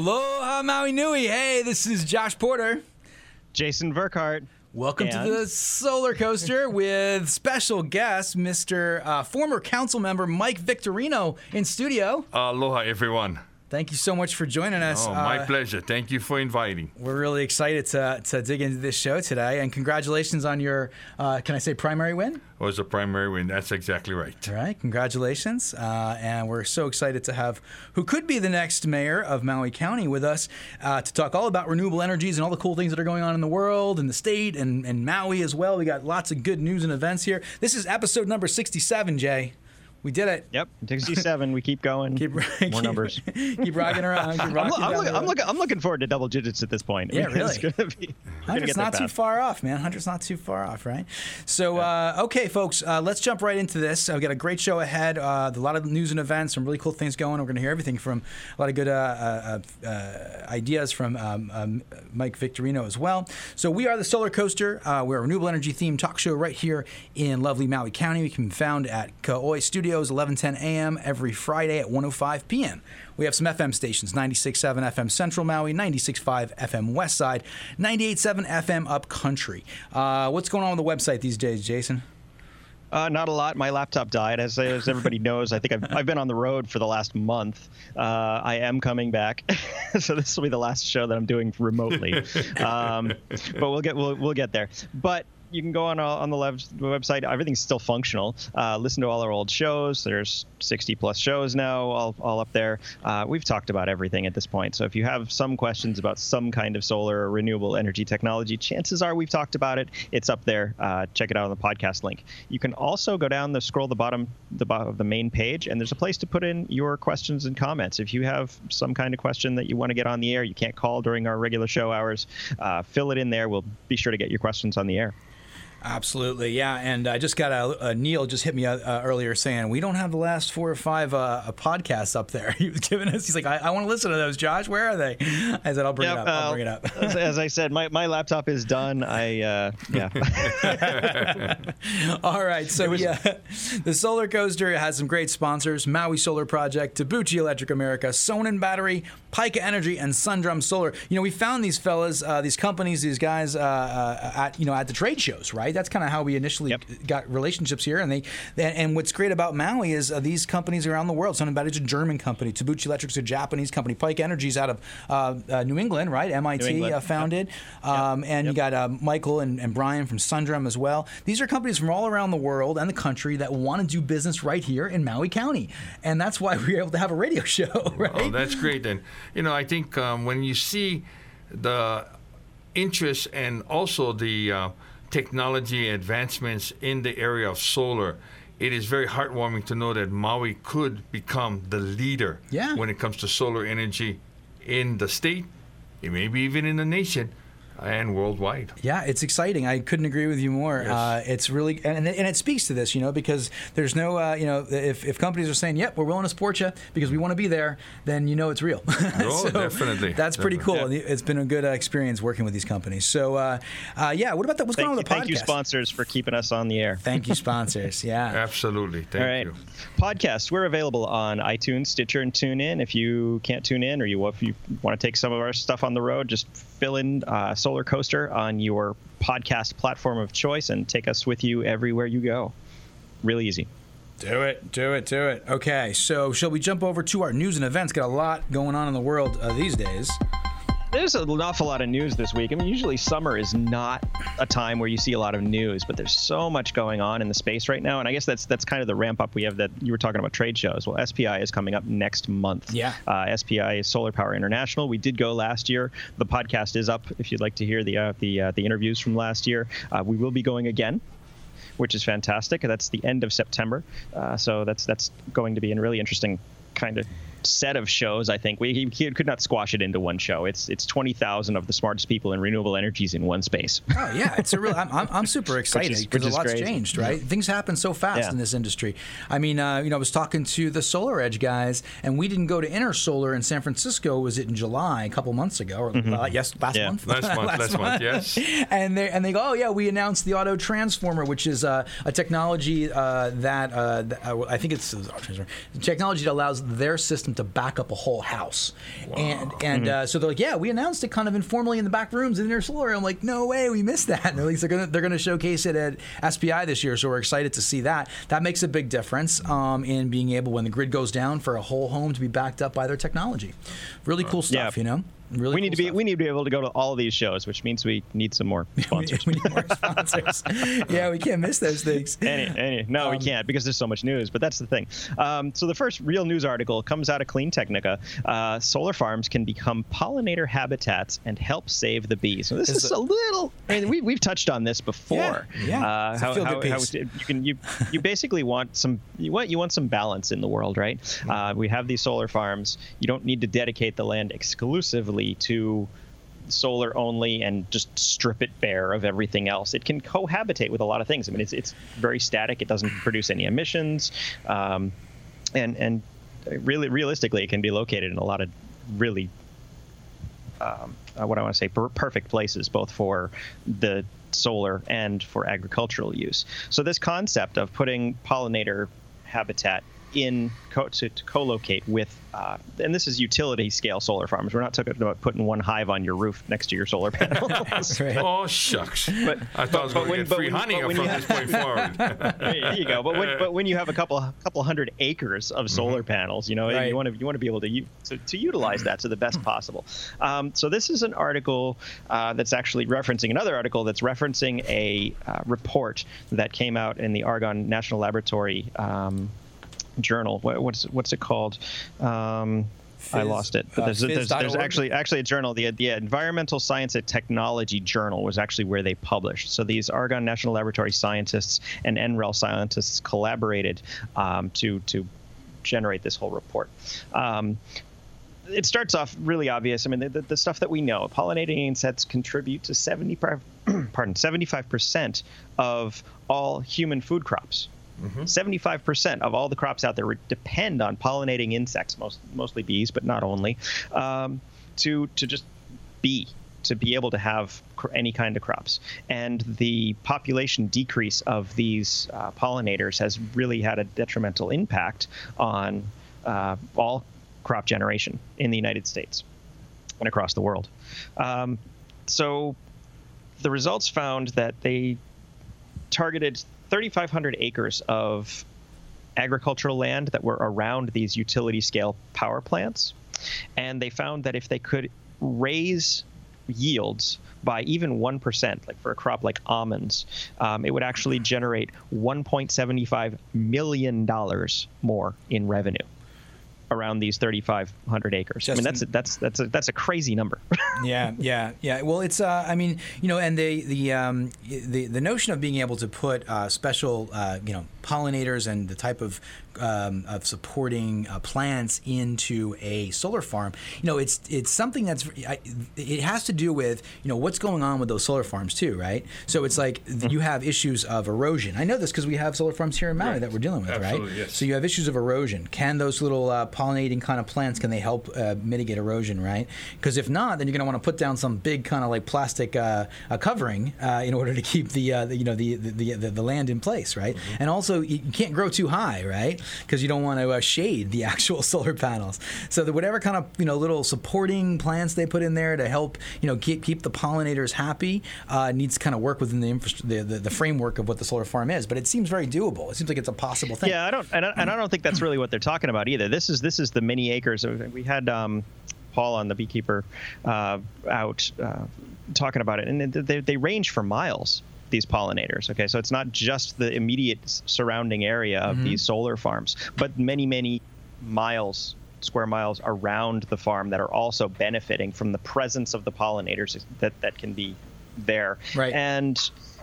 Aloha Maui Nui. Hey, this is Josh Porter. Jason Verkart. Welcome And- to the Solar Coaster with special guest, Mr. Uh, former council member Mike Victorino in studio. Aloha, everyone. Thank you so much for joining us. Oh, my Uh, pleasure. Thank you for inviting. We're really excited to, to dig into this show today, and congratulations on your, uh, can I say, primary win? It was a primary win. That's exactly right. All right, congratulations. Uh, and we're so excited to have who could be the next mayor of Maui County with us uh, to talk all about renewable energies and all the cool things that are going on in the world and the state and, and Maui as well. We got lots of good news and events here. This is episode number 67, Jay. We did it. Yep, 67. we keep going. Keep, More keep- numbers. Keep rocking around. Keep I'm, I'm, I'm, road. looking, I'm looking forward to double digits at this point. Yeah, It's really. gonna be. we're gonna 100's get there not too far off, man. 100's not too far off, right? So, uh, okay, folks, uh, let's jump right into this. Uh, we got a great show ahead. Uh, a lot of news and events, some really cool things going. We're going to hear everything from a lot of good uh, uh, uh, ideas from um, um, Mike Victorino as well. So, we are the Solar Coaster. Uh, we're a renewable energy themed talk show right here in lovely Maui County. We can be found at Kaoi Studios, 11:10 a.m. every Friday at 1:05 p.m. We have some FM stations 96.7 FM Central Maui, 96.5 FM West Side, 98.7 FM Up Country. Uh, what's going on with the website these days, Jason? Uh, not a lot. My laptop died, as, as everybody knows. I think I've, I've been on the road for the last month. Uh, I am coming back, so this will be the last show that I'm doing remotely. um, but we'll get we'll, we'll get there. But you can go on uh, on the lev- website. Everything's still functional. Uh, listen to all our old shows. There's 60 plus shows now, all, all up there. Uh, we've talked about everything at this point. So if you have some questions about some kind of solar or renewable energy technology, chances are we've talked about it. It's up there. Uh, check it out on the podcast link. You can also go down the scroll the bottom the bottom of the main page, and there's a place to put in your questions and comments. If you have some kind of question that you want to get on the air, you can't call during our regular show hours. Uh, fill it in there. We'll be sure to get your questions on the air. Absolutely, yeah. And I just got a, a Neil just hit me uh, earlier saying we don't have the last four or five uh, uh, podcasts up there. He was giving us. He's like, I, I want to listen to those. Josh, where are they? I said, I'll bring Yep, it up. I'll uh, bring it up. as, as I said, my, my laptop is done. I uh, yeah. All right, so yeah, the Solar Coaster has some great sponsors: Maui Solar Project, Tabuchi Electric America, Sonnen Battery, Pika Energy, and Sundrum Solar. You know, we found these fellas, uh, these companies, these guys at you know at the trade shows, right? That's kind of how we initially Yep. got relationships here. And they, and, and what's great about Maui is uh, these companies around the world. Sonnen Battery is a German company, Tabuchi Electric's a Japanese company, Pika Energy's out of uh, uh, New England, right? MIT England. uh, founded, um, and you got uh, Michael and, and Brian from Sundrum as well. These are companies from all around the world and the country that want to do business right here in Maui County, and that's why we were able to have a radio show, right? Oh, that's great. And, you know, I think um, when you see the interest and also the uh, technology advancements in the area of solar, it is very heartwarming to know that Maui could become the leader Yeah. when it comes to solar energy in the state, maybe even in the nation, and worldwide. Yeah, it's exciting. I couldn't agree with you more. Yes. Uh, it's really, and, and it speaks to this, you know, because there's no, uh, you know, if, if companies are saying, "Yep, we're willing to support you because we want to be there," then you know it's real. Oh, definitely. That's pretty cool. Definitely. It's been a good uh, experience working with these companies. So, uh, uh, yeah, what about that? What's thank, going on with the podcast? thank you, sponsors, for keeping us on the air. Thank you, sponsors. Yeah. Absolutely. Thank All right. you. Podcasts. We're available on iTunes, Stitcher, and TuneIn. If you can't tune in or you if you want to take some of our stuff on the road, just fill in uh, Solar Coaster on your podcast platform of choice and take us with you everywhere you go. Really easy. Do it, do it, do it. Okay, so shall we jump over to our news and events? Got a lot going on in the world uh, these days. There's an awful lot of news this week. I mean, usually summer is not a time where you see a lot of news, but there's so much going on in the space right now, and I guess that's that's kind of the ramp up we have. That you were talking about trade shows. Well, SPI is coming up next month. Yeah. Uh, SPI is Solar Power International. We did go last year. The podcast is up if you'd like to hear the uh, the uh, the interviews from last year. Uh, we will be going again which is fantastic. That's the end of September, uh, so that's that's going to be a really interesting kind of set of shows. I think we he could not squash it into one show. It's it's twenty thousand of the smartest people in renewable energies in one space. Oh yeah, it's a real. I'm, I'm, I'm super excited because a lot's crazy. changed, right? Things happen so fast Yeah. in this industry. I mean, uh, you know, I was talking to the Solar Edge guys, and we didn't go to Intersolar in San Francisco. Was it in July, a couple months ago, or uh, yes, last Yeah. month? Last month, last month, yes. And they and they go, oh yeah, we announced the Auto Transformer, which is uh, a technology uh, that uh, th- uh, I think it's technology that allows their system to back up a whole house. And and uh, so they're like, yeah, we announced it kind of informally in the back rooms in Intersolar. I'm like, no way, we missed that. And at least they're gonna they're gonna showcase it at SPI this year, so we're excited to see that. That makes a big difference um, in being able when the grid goes down for a whole home to be backed up by their technology. Really cool stuff, Yeah. you know. Really we need cool to be stuff. we need to be able to go to all of these shows, which means we need some more sponsors. we need more sponsors. yeah, we can't miss those things. Any, any, no, we Um, can't because there's so much news. But that's the thing. Um, so the first real news article comes out of Clean Technica. Uh, solar farms can become pollinator habitats and help save the bees. So this It's is a- a little. I mean, we, we've touched on this before. Yeah, yeah. Uh, how, how, how you can you you basically want some you want you want some balance in the world, right? Mm-hmm. Uh, we have these solar farms. You don't need to dedicate the land exclusively to solar only and just strip it bare of everything else. It can cohabitate with a lot of things. I mean, it's it's very static. It doesn't produce any emissions, um, and and really realistically, it can be located in a lot of really um, uh, what I want to say per- perfect places, both for the solar and for agricultural use. So this concept of putting pollinator habitat in co- to, to co-locate with, uh, and this is utility scale solar farms. We're not talking about putting one hive on your roof next to your solar panels. Right. Oh shucks! But- I thought I was going to when- get but free honey but when from you this point forward. there you go. But when, but when you have a couple couple hundred acres of solar panels, you know, Right. you want to you want to be able to, u- to to utilize that to the best possible. Um, so this is an article uh, that's actually referencing another article that's referencing a uh, report that came out in the Argonne National Laboratory. Um, journal what, what's what's it called um, I lost it. But uh, there's, there's, there's actually actually a journal. The, the Environmental Science and Technology Journal was actually where they published. So these Argonne National Laboratory scientists and NREL scientists collaborated um, to to generate this whole report. Um, it starts off really obvious. I mean, the, the, the stuff that we know, pollinating insects contribute to 70, pardon, 75% of all human food crops. 75% of all the crops out there depend on pollinating insects, most, mostly bees, but not only, um, to, to just be, to be able to have cr- any kind of crops. And the population decrease of these uh, pollinators has really had a detrimental impact on uh, all crop generation in the United States and across the world. Um, so the results found that they targeted 3,500 acres of agricultural land that were around these utility scale power plants. And they found that if they could raise yields by even 1%, like for a crop like almonds, um, it would actually generate $1.75 million more in revenue around these 3,500 acres. I mean, that's a, that's that's a, that's a crazy number. yeah, yeah, yeah. Well, it's uh, I mean, you know, and the the um, the the notion of being able to put uh, special, uh, you know, pollinators and the type of um, of supporting uh, plants into a solar farm, you know, it's it's something that's I, it has to do with you know what's going on with those solar farms too, right? So it's like you have issues of erosion. I know this because we have solar farms here in Maui Right. that we're dealing with, right? Yes. So you have issues of erosion. Can those little uh, pollinating kind of plants can they help uh, mitigate erosion, right? Because if not, then you're going to want to put down some big kind of like plastic uh, uh, covering uh, in order to keep the, uh, the you know the the, the the land in place, right? Mm-hmm. And also you can't grow too high, right? Because you don't want to uh, shade the actual solar panels. So whatever kind of you know little supporting plants they put in there to help you know keep keep the pollinators happy uh, needs to kind of work within the, infra- the, the the framework of what the solar farm is. But it seems very doable. It seems like it's a possible thing. Yeah, I don't, and I, and I don't think that's really what they're talking about either. This is this is the many acres. We had um, Paul on the beekeeper uh, out uh, talking about it, and they, they range for miles. These pollinators. Okay, so it's not just the immediate surrounding area of these solar farms, but many many miles square miles around the farm that are also benefiting from the presence of the pollinators that that can be there. Right. And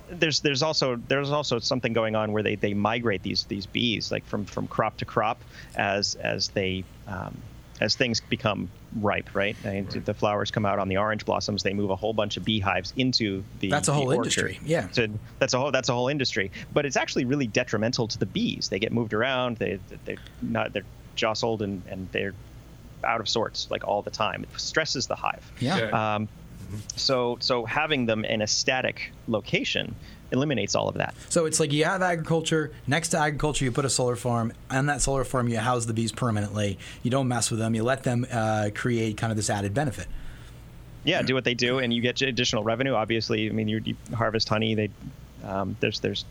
there's there's also there's also something going on where they, they migrate these these bees like from, from crop to crop as as they um, as things become ripe, right? And The flowers come out on the orange blossoms. They move a whole bunch of beehives into the. That's a whole orchard. industry, yeah. So that's a whole that's a whole industry, but it's actually really detrimental to the bees. They get moved around. They they're not they're jostled and and they're out of sorts like all the time. It stresses the hive. Yeah. Yeah. Um, So so having them in a static location eliminates all of that. So it's like you have agriculture. Next to agriculture, you put a solar farm. and that solar farm, you house the bees permanently. You don't mess with them. You let them uh, create kind of this added benefit. Yeah, do what they do, and you get additional revenue. Obviously, I mean, you, you harvest honey. They um, there's there's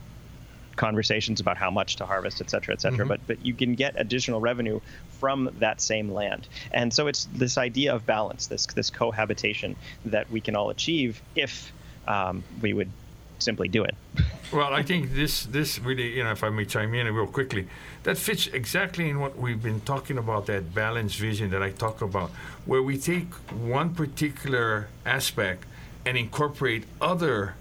conversations about how much to harvest, et cetera, et cetera. Mm-hmm. But but you can get additional revenue from that same land, and so it's this idea of balance, this this cohabitation that we can all achieve if um, we would simply do it. Well, I think this this really, you know, if I may chime in real quickly, that fits exactly in what we've been talking about that balanced vision that I talk about, where we take one particular aspect and incorporate other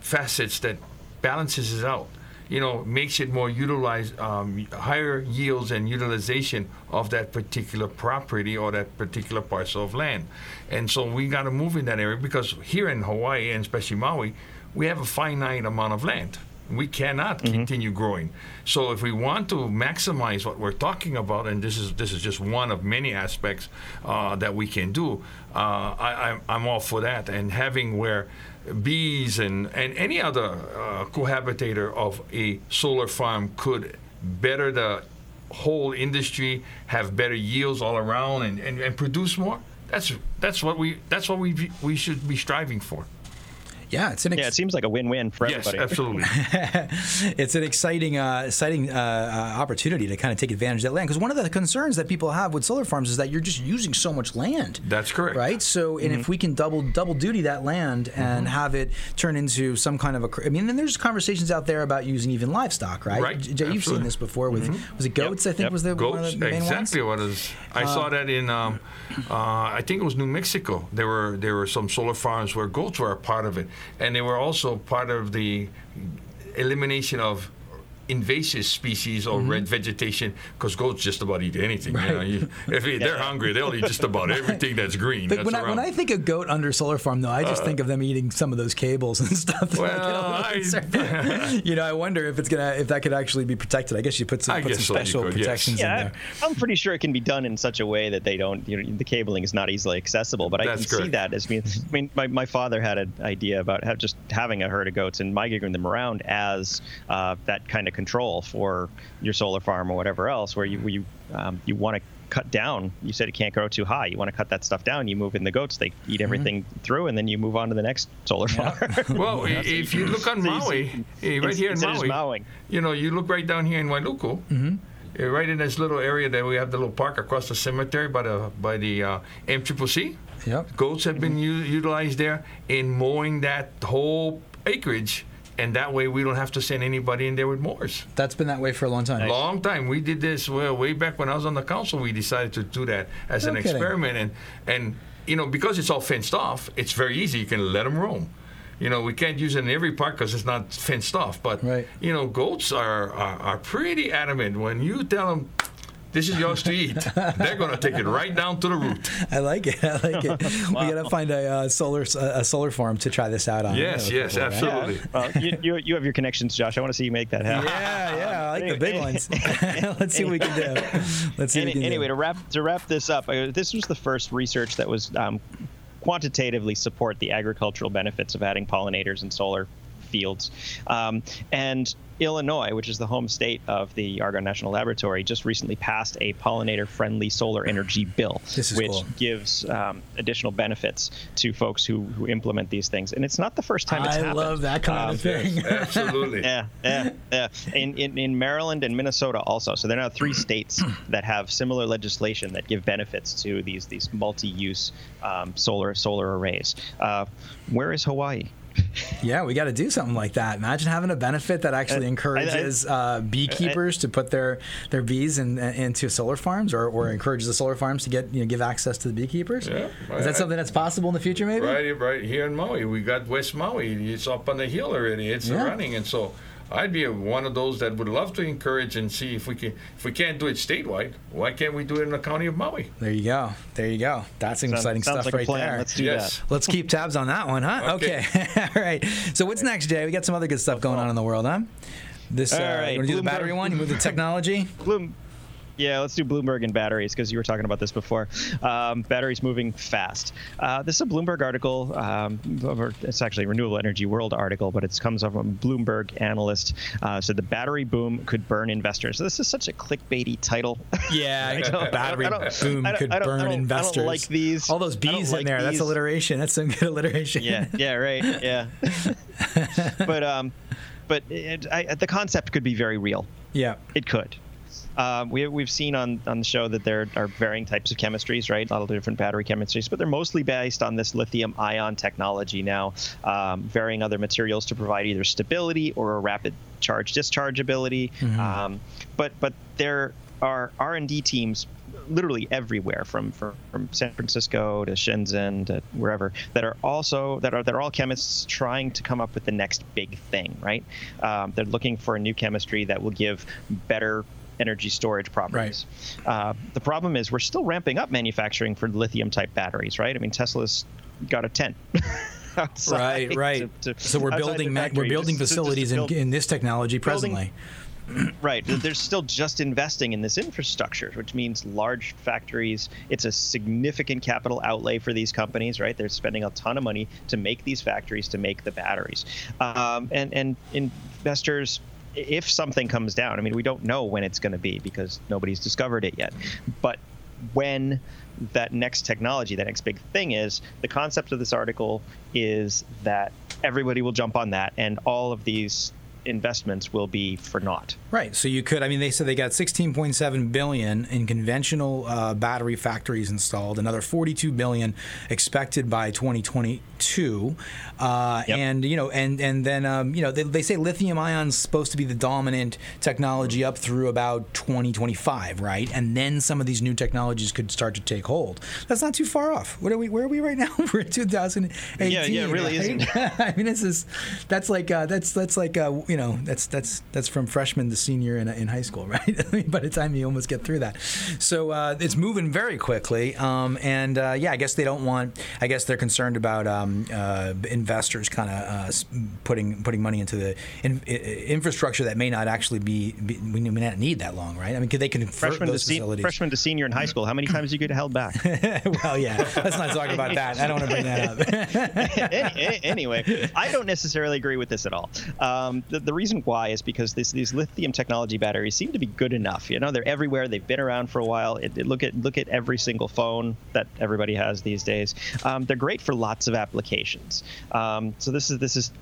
facets that balances it out you know, makes it more utilized, um, higher yields and utilization of that particular property or that particular parcel of land. And so we got to move in that area because here in Hawaii and especially Maui, we have a finite amount of land. We cannot mm-hmm. continue growing. So if we want to maximize what we're talking about, and this is this is just one of many aspects uh, that we can do, uh, I, I'm all for that. And having where bees and, and any other uh, cohabitator of a solar farm could better the whole industry, have better yields all around, and, and, and produce more. That's that's what we that's what we we should be striving for. Yeah, it's an ex- yeah. It seems like a win-win for yes, everybody. absolutely. it's an exciting, uh, exciting uh, uh, opportunity to kind of take advantage of that land because one of the concerns that people have with solar farms is that you're just using so much land. That's correct. Right. So, and mm-hmm. if we can double double duty that land and mm-hmm. have it turn into some kind of a, I mean, then there's conversations out there about using even livestock, right? Right. Jay, you've seen this before with mm-hmm. was it goats? Yep. I think yep. was the goats. One of the main exactly ones? what is. I uh, saw that in. Um, uh, I think it was New Mexico. There were there were some solar farms where goats were a part of it, and they were also part of the elimination of invasive species or mm-hmm. red vegetation because goats just about eat anything. Right. You know, you, if they're hungry, they'll eat just about everything that's green. That's when, I, when I think of goat under solar farm, though, I just uh, think of them eating some of those cables and stuff. Well, I, you know, I wonder if it's gonna if that could actually be protected. I guess you put some, put some special could, protections yes. yeah, in there. I'm pretty sure it can be done in such a way that they don't. You know, the cabling is not easily accessible. But I that's can correct. see that as I mean, I mean, my, my father had an idea about just having a herd of goats and migrating them around as uh, that kind of control for your solar farm or whatever else, where you you um, you want to cut down. You said it can't grow too high. You want to cut that stuff down. You move in the goats. They eat mm-hmm. everything mm-hmm. through, and then you move on to the next solar farm. well, if you look on Maui, right here in Maui, mowing. you know, you look right down here in Wailuku. Mm-hmm. Right in this little area that we have the little park across the cemetery by the by the uh, MCCC. Yep. Goats have been u- utilized there in mowing that whole acreage and that way we don't have to send anybody in there with mowers. That's been that way for a long time. Long time. We did this well way back when I was on the council. We decided to do that as no an kidding. experiment, and and you know because it's all fenced off, it's very easy. You can let them roam. You know, we can't use it in every park because it's not fenced off. But right. you know, goats are, are are pretty adamant when you tell them this is yours to eat. They're going to take it right down to the root. I like it. I like it. wow. We got to find a uh, solar a solar farm to try this out on. Yes, yes, before, absolutely. Right? Well, you, you, you, have your connections, Josh. I want to see you make that happen. Yeah, yeah. I like the big ones. Let's see what we can do. Let's see. Any, can anyway, do. to wrap to wrap this up, uh, this was the first research that was um, quantitatively support the agricultural benefits of adding pollinators and solar fields. Um, and Illinois, which is the home state of the Argonne National Laboratory, just recently passed a pollinator-friendly solar energy bill, which cool. gives um, additional benefits to folks who, who implement these things. And it's not the first time it's I happened. I love that kind um, of thing. Yes, absolutely. yeah, yeah, yeah. In, in, in Maryland and Minnesota also. So there are now three states that have similar legislation that give benefits to these these multi-use um, solar solar arrays. Uh, where is Hawaii? Yeah, we got to do something like that. Imagine having a benefit that actually encourages uh, beekeepers to put their, their bees in, into solar farms, or, or encourages the solar farms to get you know, give access to the beekeepers. Yeah, is that something that's possible in the future? Maybe right, right here in Maui, we got West Maui. It's up on the hill already. It's yeah. running, and so I'd be one of those that would love to encourage and see if we can. If we can't do it statewide, why can't we do it in the county of Maui? There you go. There you go. That's sounds, exciting sounds stuff like right there. Let's do yes. that. Let's keep tabs on that one, huh? Okay. okay. All right. So what's next, Jay? We got some other good stuff going on in the world, huh? This. All uh, right. You want to do the battery one? You move the technology. Bloom. Yeah, let's do Bloomberg and batteries because you were talking about this before. Um, batteries moving fast. Uh, this is a Bloomberg article. Um, it's actually a Renewable Energy World article, but it comes from a Bloomberg analyst. Uh, said the battery boom could burn investors. So this is such a clickbaity title. Yeah, battery boom could burn investors. I don't like these. All those B's in there. These. That's alliteration. That's some good alliteration. Yeah. Yeah. Right. Yeah. but um, but it, I, the concept could be very real. Yeah. It could. Um, we, we've seen on, on the show that there are varying types of chemistries, right? A lot of different battery chemistries, but they're mostly based on this lithium ion technology now, um, varying other materials to provide either stability or a rapid charge discharge ability. Mm-hmm. Um, but but there are R&D teams literally everywhere from, from, from San Francisco to Shenzhen to wherever that are also that are that are all chemists trying to come up with the next big thing right um, they're looking for a new chemistry that will give better energy storage properties. Right. Uh, the problem is we're still ramping up manufacturing for lithium type batteries, right? I mean, Tesla's got a tent. right, right. To, to, so we're building we're building just, facilities just in, in this technology presently. right. They're still just investing in this infrastructure, which means large factories. It's a significant capital outlay for these companies, right? They're spending a ton of money to make these factories, to make the batteries. Um, and, and investors if something comes down, I mean, we don't know when it's going to be because nobody's discovered it yet. But when that next technology, that next big thing is, the concept of this article is that everybody will jump on that, and all of these investments will be for naught. Right. So you could. I mean, they said they got 16.7 billion in conventional uh, battery factories installed. Another 42 billion expected by 2022. Uh, yep. And you know, and and then um, you know, they, they say lithium ion is supposed to be the dominant technology up through about 2025, right? And then some of these new technologies could start to take hold. That's not too far off. What are we? Where are we right now? We're in 2018. Yeah, yeah, it really right? isn't. I mean, this is that's like uh, that's that's like uh, you know that's that's that's from freshman to senior in, in high school, right? I mean, by the time you almost get through that, so uh, it's moving very quickly. Um, and uh, yeah, I guess they don't want. I guess they're concerned about um, uh, investors kind of uh, putting putting money into the in, infrastructure that may not actually be, be, we may not need that long, right? I mean, they can freshman those to facilities. freshman to senior in high school. How many times you get held back? well, yeah, let's not talk about that. I don't want to bring that up. anyway, I don't necessarily agree with this at all. Um, the, the reason why is because this, these lithium technology batteries seem to be good enough. You know, they're everywhere. They've been around for a while. It, it, look at look at every single phone that everybody has these days. Um, they're great for lots of applications. Um, so this is this is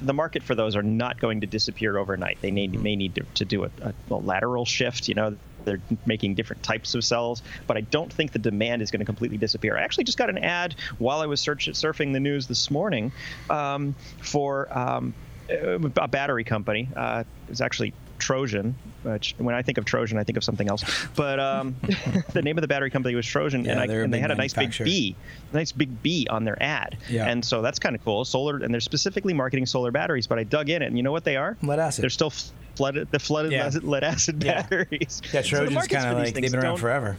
the market for those are not going to disappear overnight. They need, may need to, to do a, a, lateral shift. You know, they're making different types of cells, but I don't think the demand is going to completely disappear. I actually just got an ad while I was search, surfing the news this morning um, for um, a battery company. Uh, it's actually Trojan, which when I think of Trojan, I think of something else. But um, the name of the battery company was Trojan, yeah, and, I, and they had a nice big B, nice big B on their ad. Yeah. And so that's kind of cool. Solar, and they're specifically marketing solar batteries. But I dug in it, and you know what they are? Lead acid. They're still flooded, the flooded yeah. lead acid batteries. Yeah, Trojan's so kind of like they've been around forever.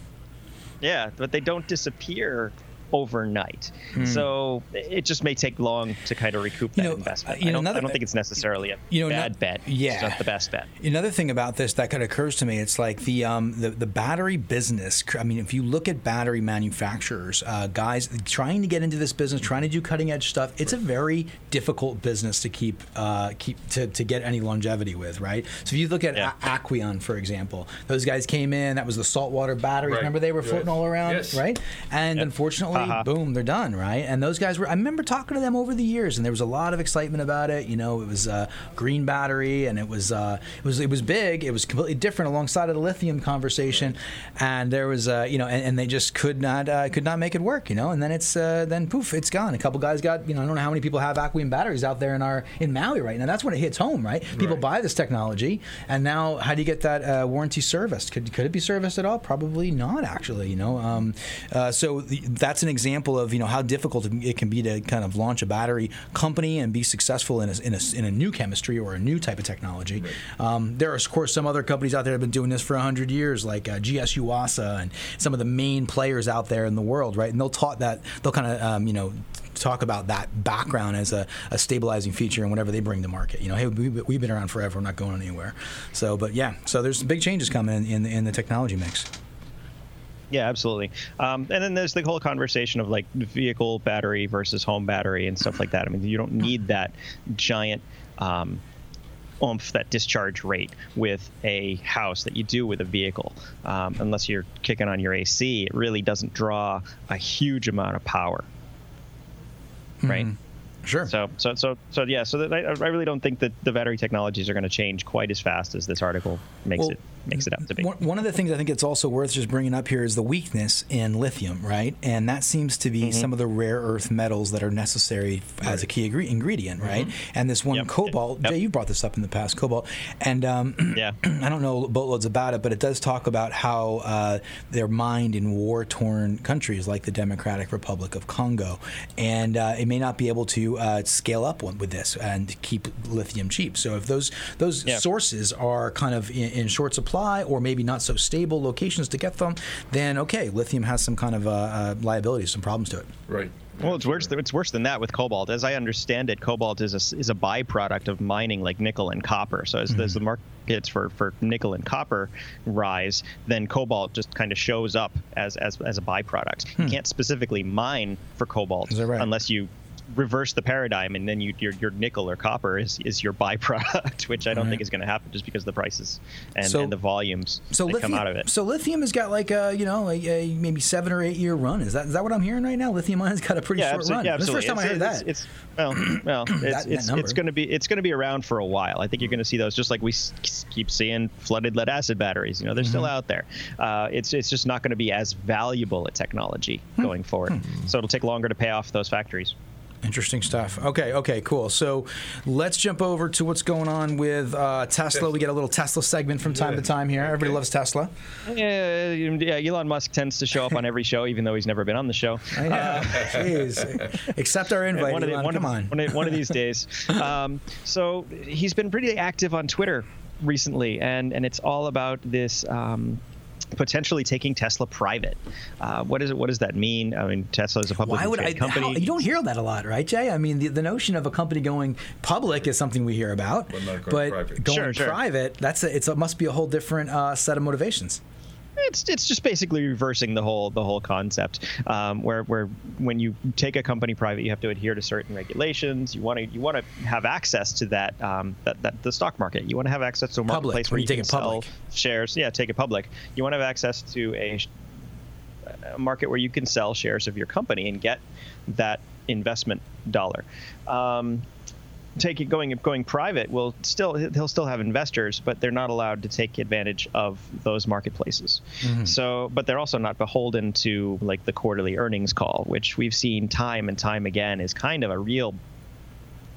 Yeah, but they don't disappear overnight. Hmm. So it just may take long to kind of recoup that you know, investment. You know, I, don't, another, I don't think it's necessarily a you know, bad bet. Yeah, it's not the best bet. Another thing about this that kind of occurs to me, it's like the um, the, the battery business. I mean, if you look at battery manufacturers, uh, guys trying to get into this business, trying to do cutting edge stuff, it's a very difficult business to keep uh, keep to, to get any longevity with, right? So if you look at yeah. a- Aquion, for example, those guys came in. That was the saltwater batteries. Right. Remember they were floating yes. all around, yes. right? And yep. unfortunately uh-huh. boom, they're done, right? And those guys were. I remember talking to them over the years, and there was a lot of excitement about it. You know, it was a green battery, and it was uh, it was it was big. It was completely different alongside of the lithium conversation, and there was uh, you know, and, and, they just could not uh, could not make it work. You know, and then it's uh, then poof, it's gone. A couple guys got you know, I don't know how many people have Aquion batteries out there in our in Maui right now. That's when it hits home, right? People right. buy this technology, and now how do you get that uh, warranty serviced? Could could it be serviced at all? Probably not, actually. You know, um, uh, so the, that's an example of you know how difficult it can be to kind of launch a battery company and be successful in a, in a, in a new chemistry or a new type of technology. Right. Um, there are of course some other companies out there that have been doing this for hundred years, like uh, GS and some of the main players out there in the world, right? And they'll taught that they'll kind of um, you know talk about that background as a, a stabilizing feature and whatever they bring to market. You know, hey, we, we've been around forever. We're not going anywhere. So, but yeah, so there's big changes coming in, in, in the technology mix. Yeah, absolutely. Um, and then there's the whole conversation of like vehicle battery versus home battery and stuff like that. I mean, you don't need that giant um, oomph, that discharge rate with a house that you do with a vehicle. Um, unless you're kicking on your AC, it really doesn't draw a huge amount of power. Right. Mm-hmm. Sure. So, so, so, so, yeah. So, that, I, I really don't think that the battery technologies are going to change quite as fast as this article makes well, it makes it out to be. One of the things I think it's also worth just bringing up here is the weakness in lithium, right? And that seems to be mm-hmm. some of the rare earth metals that are necessary right. as a key ingredient, mm-hmm. right? And this one yep. cobalt, yep. Jay, you brought this up in the past, cobalt, and um, yeah, I don't know boatloads about it, but it does talk about how uh, they're mined in war-torn countries like the Democratic Republic of Congo, and uh, it may not be able to uh, scale up with this and keep lithium cheap. So if those those sources are kind of in, in, short supply or maybe not so stable locations to get them, then okay, lithium has some kind of uh, uh, liabilities, some problems to it. Right. Well, it's worse. It's worse than that with cobalt. As I understand it, cobalt is a, is a byproduct of mining like nickel and copper. So as, mm-hmm. as the markets for, for nickel and copper rise, then cobalt just kind of shows up as as, as a byproduct. Hmm. You can't specifically mine for cobalt right? unless you reverse the paradigm and then you, your, your nickel or copper is, is your byproduct, which I don't right. think is going to happen just because of the prices and, so, and the volumes so that lithium, come out of it. So lithium has got like a you know a, a, maybe seven or eight year run. Is that is that what I'm hearing right now? Lithium ion has got a pretty yeah, short run. Yeah, absolutely. This first time it's, I heard it's, that. It's, well, well, it's, that, it's, it's going to be it's going to be around for a while. I think you're going to see those just like we keep seeing flooded lead acid batteries. You know, they're mm-hmm. still out there. Uh, it's it's just not going to be as valuable a technology hmm. going forward. Hmm. So it'll take longer to pay off those factories. Interesting stuff. Okay, okay, cool. So let's jump over to what's going on with uh, Tesla. We get a little Tesla segment from time yeah. to time here. Everybody okay. loves Tesla. Yeah, yeah, Elon Musk tends to show up on every show, even though he's never been on the show. I know. Uh, Jeez. Accept our invite, one Elon. Of, one Come of, on. One of, one of these days. Um, so he's been pretty active on Twitter recently, and, and it's all about this. Um, potentially taking Tesla private. Uh, what is it? What does that mean? I mean, Tesla is a public company. How, you don't hear that a lot, right, Jay? I mean, the, the notion of a company going public is something we hear about, but, going, but private. going sure, sure. private, that's a, it's a, must be a whole different uh, set of motivations it's it's just basically reversing the whole the whole concept um, where where when you take a company private you have to adhere to certain regulations. You want to you want to have access to that um, that, that the stock market. You want to have access to a marketplace public, where you, take can it public. sell shares. Yeah take it public. You want to have access to a, a market where you can sell shares of your company and get that investment dollar. Um, taking going going private will still he'll still have investors, but they're not allowed to take advantage of those marketplaces. Mm-hmm. So, but they're also not beholden to like the quarterly earnings call, which we've seen time and time again is kind of a real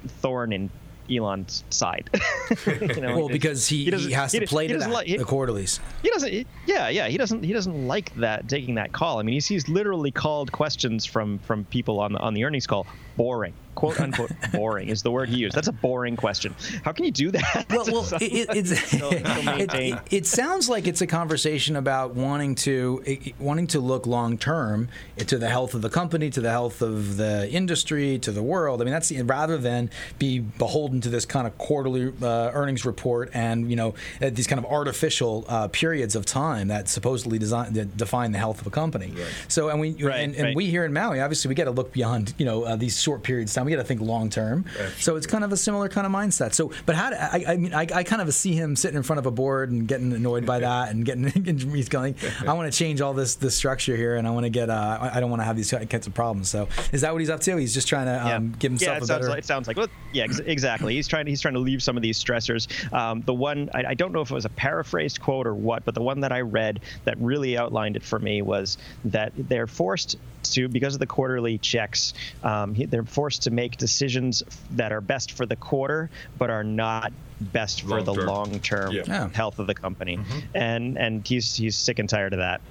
thorn in Elon's side. you know, well, because he, he, he has to play to that, like, the quarterlies. He doesn't. Yeah, yeah. He doesn't. He doesn't like that taking that call. I mean, he's, he's literally called questions from from people on the on the earnings call boring quote unquote boring is the word he used. That's a boring question. How can you do that? Well, well it, it, it, it, sounds like it's a conversation about wanting to wanting to look long term to the health of the company, to the health of the industry, to the world. I mean, that's rather than be beholden to this kind of quarterly uh, earnings report and you know uh, these kind of artificial uh, periods of time that supposedly design, that define the health of a company. Right. So, and we right, and, and right. we here in Maui, obviously, we got to look beyond you know uh, these short periods of time we got to think long term. So it's kind of a similar kind of mindset. So, but how? Do, I, I mean, I, I, kind of see him sitting in front of a board and getting annoyed by that, and getting he's going. I want to change all this this structure here, and I want to get. Uh, I don't want to have these kinds of problems. So, is that what he's up to? He's just trying to um, yeah. give himself yeah, it a sounds better. Like, it sounds like well, yeah, ex- exactly. He's trying to he's trying to leave some of these stressors. Um, the one I, I don't know if it was a paraphrased quote or what, but the one that I read that really outlined it for me was that they're forced to because of the quarterly checks. Um, they're forced to make decisions that are best for the quarter, but are not best for long the long term yeah. health of the company. Mm-hmm. And and he's he's sick and tired of that.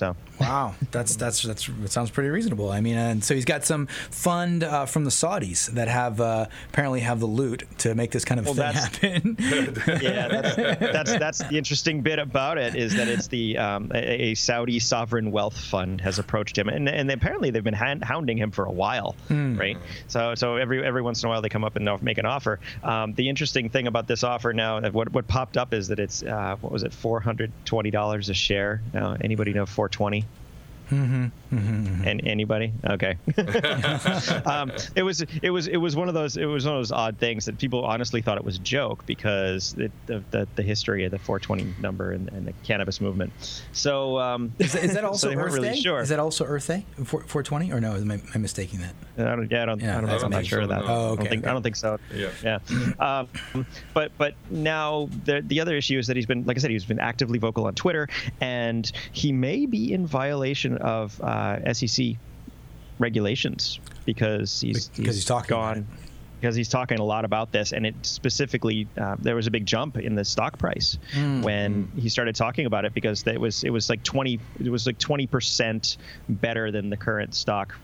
So wow, that's that's that's it sounds pretty reasonable. I mean, and so he's got some fund uh, from the Saudis that have uh, apparently have the loot to make this kind of Well, thing happen. yeah, that's, that's that's the interesting bit about it is that it's the um, a, a Saudi sovereign wealth fund has approached him, and, and apparently they've been hand, hounding him for a while, right? So so every every once in a while they come up and they'll make an offer. Um, the interesting thing about this offer now, uh, what what popped up is that it's uh, what was it, four hundred twenty dollars a share. Now anybody know four Twenty twenty? And anybody? Okay. um, it was it was it was one of those it was one of those odd things that people honestly thought it was a joke because it, the, the the history of the 420 number and, and the cannabis movement. So um, Is that, is that so also they weren't Earth really Day? sure. Is that also Earth Day? 4, 420? Or no? Am I, am I mistaking that? I don't, yeah, I don't, Yeah, I don't, that's I'm not sure of that. Oh, I okay, don't think, okay. I don't think so. Yeah. Yeah. Um, but but now the the other issue is that he's been, like I said, he's been actively vocal on Twitter, and he may be in violation of uh, SEC regulations because he's Because he's talking gone. Because he's talking a lot about this, and it specifically uh, there was a big jump in the stock price Hmm. when he started talking about it because it was it was like twenty it was like twenty percent better than the current stock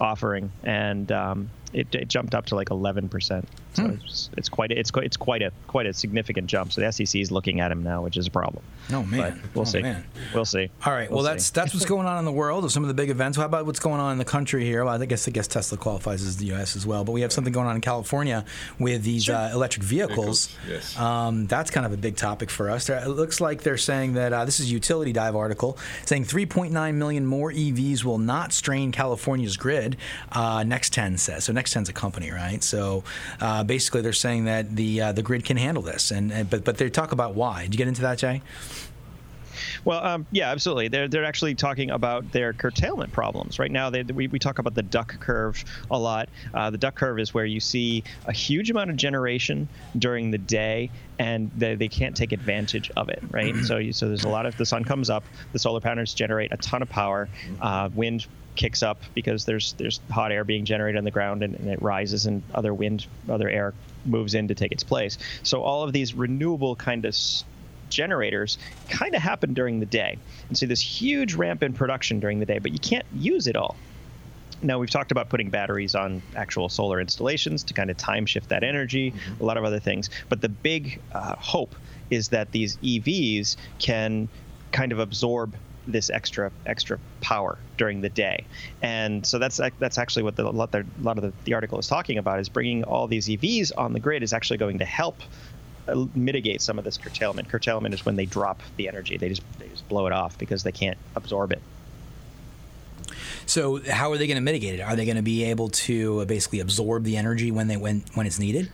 offering, and um, it, it jumped up to like 11 percent. So Hmm. it's, it's quite a, it's quite it's quite a quite a significant jump. So the SEC is looking at him now, which is a problem. Oh, man. But we'll Oh, see. man. We'll see. All right. Well, We'll that's see. that's what's going on in the world of some of the big events. How about what's going on in the country here? Well, I guess I guess Tesla qualifies as the U.S. as well, but we have something going on in California with these uh, electric vehicles. Vehicles, yes. Um, that's kind of a big topic for us. There- It looks like they're saying that uh, this is a Utility Dive article saying 3.9 million more EVs will not strain California's grid. Uh, Next10 says so. Next10's a company, right? So uh, basically, they're saying that the uh, the grid can handle this, and, and but but they talk about why. Did you get into that, Jay? Well, um, yeah, absolutely. They're they're actually talking about their curtailment problems right now. They, we we talk about the duck curve a lot. Uh, the duck curve is where you see a huge amount of generation during the day, and they, they can't take advantage of it. Right. so so there's a lot of the sun comes up, the solar panels generate a ton of power, uh, wind kicks up because there's there's hot air being generated on the ground and, and it rises and other wind other air moves in to take its place. So all of these renewable kind of s- generators kind of happen during the day. And so this huge ramp in production during the day but you can't use it all. Now we've talked about putting batteries on actual solar installations to kind of time shift that energy, a lot of other things. But the big uh, hope is that these EVs can kind of absorb this extra extra power during the day, and so that's that's actually what the, a lot, of the, the article is talking about is bringing all these EVs on the grid is actually going to help uh, mitigate some of this curtailment. Curtailment is when they drop the energy; they just they just blow it off because they can't absorb it. So how are they going to mitigate it? Are they going to be able to uh, basically absorb the energy when they when when it's needed?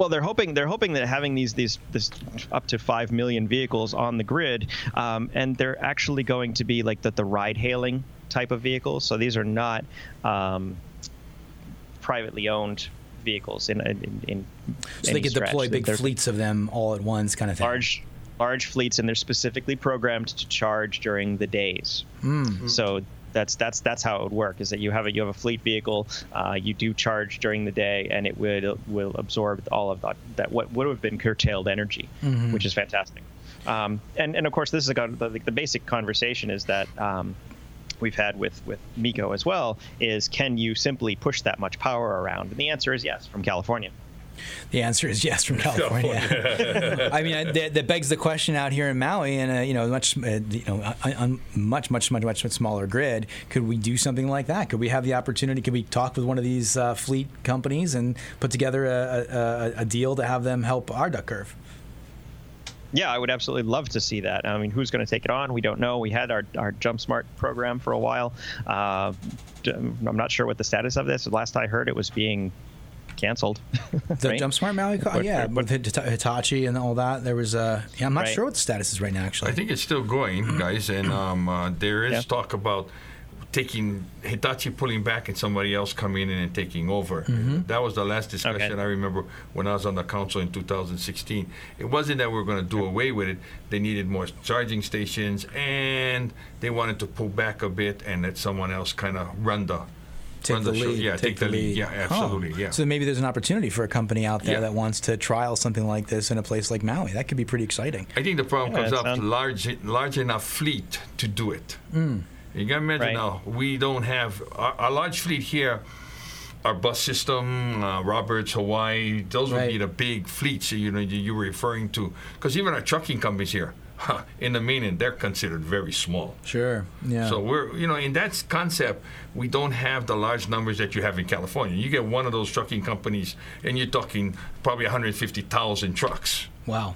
Well, they're hoping they're hoping that having these these this up to five million vehicles on the grid, um, and they're actually going to be like the, the ride hailing type of vehicles. So these are not um, privately owned vehicles in in, in So they could stretch. deploy big They're fleets of them all at once, kind of thing. large large fleets, and they're specifically programmed to charge during the days. Mm. So that's that's that's how it would work. Is that you have a you have a fleet vehicle, uh, you do charge during the day, and it would will absorb all of that, that what would have been curtailed energy, Mm-hmm. which is fantastic. Um, and and of course, this is a, the, the basic conversation is that. Um, We've had with with MECO as well is can you simply push that much power around? And the answer is yes from California. The answer is yes from California. I mean, uh, that, that begs the question out here in Maui, and uh, you know, much uh, you know, on, on much much much much smaller grid. Could we do something like that? Could we have the opportunity? Could we talk with one of these uh, fleet companies and put together a, a, a deal to have them help our duck curve? Yeah, I would absolutely love to see that. I mean, who's going to take it on? We don't know. We had our, our Jump Smart program for a while. Uh, d- I'm not sure what the status of this. Last I heard, it was being canceled. The right? Jump Smart Maui, co- But- yeah, but- with Hitachi and all that. There was uh, yeah, I'm not Right. sure what the status is right now. Actually, I think it's still going, guys, and um, uh, there is Yeah. talk about taking Hitachi pulling back and somebody else coming in and taking over. That was the last discussion I remember when I was on the council in 2016. It wasn't that we were going to do away with it. They needed more charging stations, and they wanted to pull back a bit and let someone else kind of run the take run the, the show. lead. Yeah, take the lead. Yeah, absolutely, yeah. So maybe there's an opportunity for a company out there Yeah. that wants to trial something like this in a place like Maui. That could be pretty exciting. I think the problem Yeah, comes up sounds- large, large enough fleet to do it. Mm. You got to imagine Right. now we don't have our, our large fleet here. Our bus system, uh, Roberts, Hawaii, those would Right. be the big fleets you know you, you were referring to. Because even our trucking companies here, huh, in the meaning they're considered very small. Sure. Yeah. So we're, you know, in that concept, we don't have the large numbers that you have in California. You get one of those trucking companies, and you're talking probably 150,000 trucks. wow.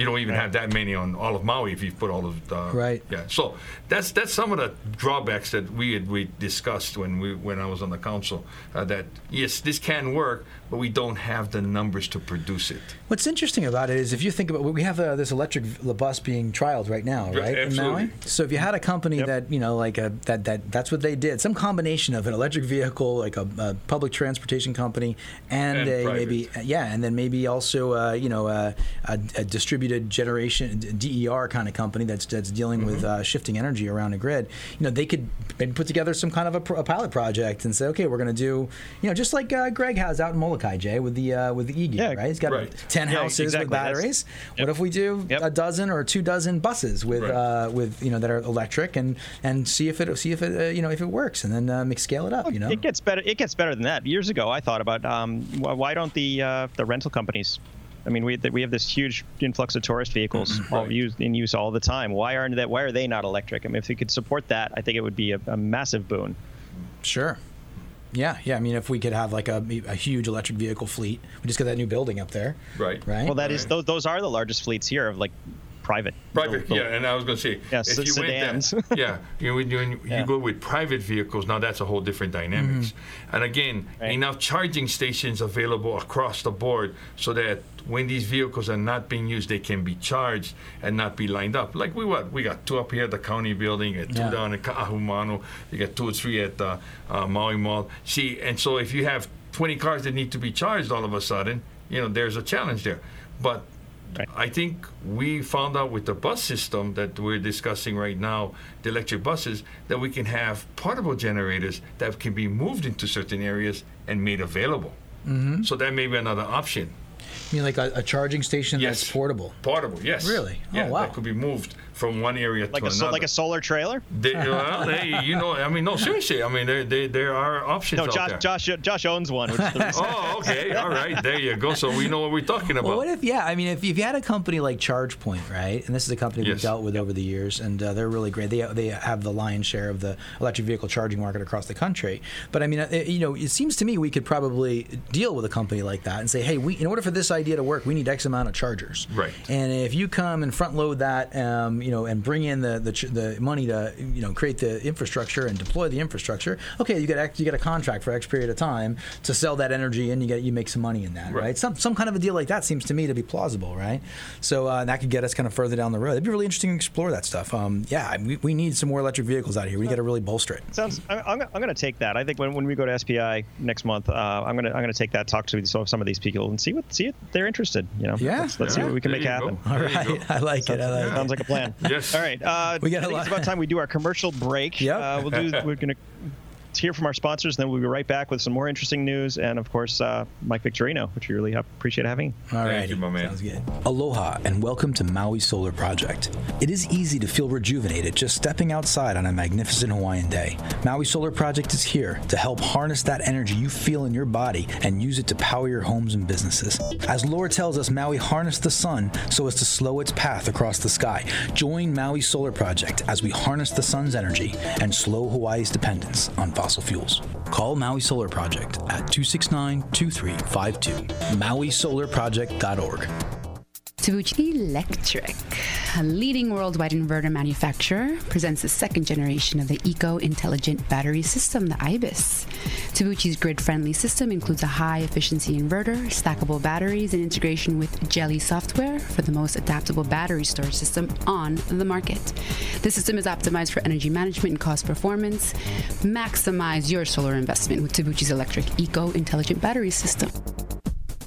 You don't even have that many on all of Maui if you put all of the Right. Yeah, so that's that's some of the drawbacks that we had we discussed when we when I was on the council. Uh, that yes, this can work, but we don't have the numbers to produce it. What's interesting about it is if you think about we have uh, this electric bus being trialed right now, right? in. Maui? So if you had a company Yep. that you know, like a, that that that's what they did, some combination of an electric vehicle, like a, a public transportation company, and, And a private. maybe yeah, and then maybe also uh, you know a, a, a distributed generation DER kind of company that's that's dealing with Mm-hmm. uh, shifting energy around a grid. You know, they could maybe put together some kind of a, a pilot project and say, okay, we're going to do you know just like uh, Greg has out in Molokai, Jay, with the uh, with the e Yeah, right? He's got right. ten Yeah, houses with exactly. That's- batteries. Yep. What if we do Yep. a dozen or two dozen buses with Right. uh, with you know that are electric and and see if it see if it uh, you know if it works and then uh, scale it up. You know. It gets better. It gets better than that. Years ago, I thought about um, why don't the uh, the rental companies? I mean, we we have this huge influx of tourist vehicles mm-hmm. all Right. used in use all the time. Why aren't that? Why are they not electric? I mean, if we could support that, I think it would be a, a massive boon. Sure. Yeah, yeah. I mean, if we could have like a, a huge electric vehicle fleet, we just got that new building up there, Right. right? Well, that is Right. those those are the largest fleets here of like private. Private, built- yeah, and I was going to say, Yeah, if se- you went sedans. that, yeah, you, when you, when you Yeah. go with private vehicles, now that's a whole different dynamics. And again, Right. enough charging stations available across the board so that when these vehicles are not being used, they can be charged and not be lined up. Like we what we got two up here at the county building, and two Yeah. down at Kaahumanu, you got two or three at uh, uh, Maui Mall. See, and so if you have 20 cars that need to be charged all of a sudden, you know, there's a challenge there. But Right. I think we found out with the bus system that we're discussing right now, the electric buses, that we can have portable generators that can be moved into certain areas and made available. Mm-hmm. So that may be another option. you mean like a, a charging station Yes. that's portable? Portable, yes. Really? Oh, Yeah, wow. that could be moved from one area like to a so, another. like a solar trailer. They, well, they, you know, I mean, no, seriously. I mean, there, there, there are options No, out Josh there. Josh Josh owns one. Which is the. Oh, okay. All right. There you go. So we know what we're talking about. Well, what if, yeah, I mean, if, if you had a company like ChargePoint, right, and this is a company we've dealt with over the years, and uh, they're really great. They, they have the lion's share of the electric vehicle charging market across the country. But I mean, it, you know, it seems to me we could probably deal with a company like that and say, hey, we, in order for this idea to work, we need X amount of chargers. Right. And if you come and front load that, um, you know, and bring in the, the, ch- the money to, you know, create the infrastructure and deploy the infrastructure, okay, you get X- you get a contract for X period of time to sell that energy, and you get you make some money in that, right? Right. Some some kind of a deal like that seems to me to be plausible, right? So uh, that could get us kind of further down the road. It'd be really interesting to explore that stuff. Um, yeah, we, we need some more electric vehicles out here. We got to really bolster it. Sounds. I'm, I'm, I'm going to take that. I think when, when we go to SPI next month, uh, I'm going to I'm going to take that talk to some some of these people and see what see if they're interested. You know. Yeah. Let's, let's see what we can there make happen. go. All There you right, go. I like it. I like it. Sounds like a plan. Yes. All right. Uh, We got a I think lot- it's about time we do our commercial break. Yeah. Uh, we'll do. We're going to hear from our sponsors, and then we'll be right back with some more interesting news, and of course, uh, Mike Victorino, which we really appreciate having. All right, Thank you, my man. Sounds good. Aloha and welcome to Maui Solar Project. It is easy to feel rejuvenated just stepping outside on a magnificent Hawaiian day. Maui Solar Project is here to help harness that energy you feel in your body and use it to power your homes and businesses. As lore tells us, Maui harnessed the sun so as to slow its path across the sky. Join Maui Solar Project as we harness the sun's energy and slow Hawaii's dependence on fossil fuels. Call Maui Solar Project at 269 2352. MauiSolarProject.org. Tabuchi Electric, a leading worldwide inverter manufacturer, presents the second generation of the Eco Intelligent Battery System, the IBIS. Tabuchi's grid friendly system includes a high efficiency inverter, stackable batteries, and integration with Geli software for the most adaptable battery storage system on the market. The system is optimized for energy management and cost performance. Maximize your solar investment with Tabuchi's electric Eco Intelligent Battery System.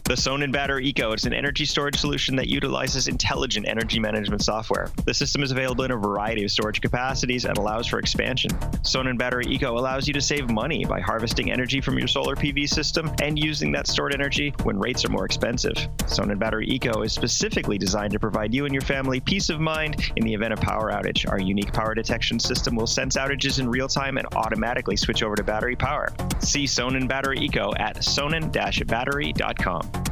The Sonnen Battery Eco is an energy storage solution that utilizes intelligent energy management software. The system is available in a variety of storage capacities and allows for expansion. Sonnen Battery Eco allows you to save money by harvesting energy from your solar PV system and using that stored energy when rates are more expensive. Sonnen Battery Eco is specifically designed to provide you and your family peace of mind in the event of power outage. Our unique power detection system will sense outages in real time and automatically switch over to battery power. See Sonnen Battery Eco at sonnen-battery.com.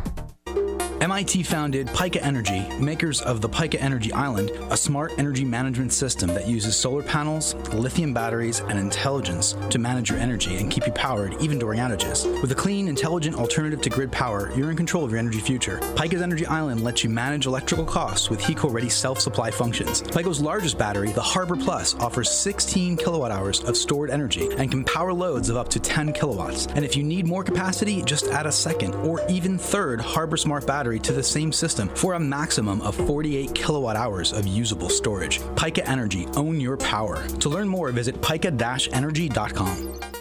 MIT founded Pika Energy, makers of the Pika Energy Island, a smart energy management system that uses solar panels, lithium batteries, and intelligence to manage your energy and keep you powered even during outages. With a clean, intelligent alternative to grid power, you're in control of your energy future. Pika's Energy Island lets you manage electrical costs with HECO ready self supply functions. Pika's largest battery, the Harbor Plus, offers 16 kilowatt hours of stored energy and can power loads of up to 10 kilowatts. And if you need more capacity, just add a second or even third Harbor Smart battery to the same system for a maximum of 48 kilowatt hours of usable storage. Pika Energy, own your power. To learn more, visit pika-energy.com.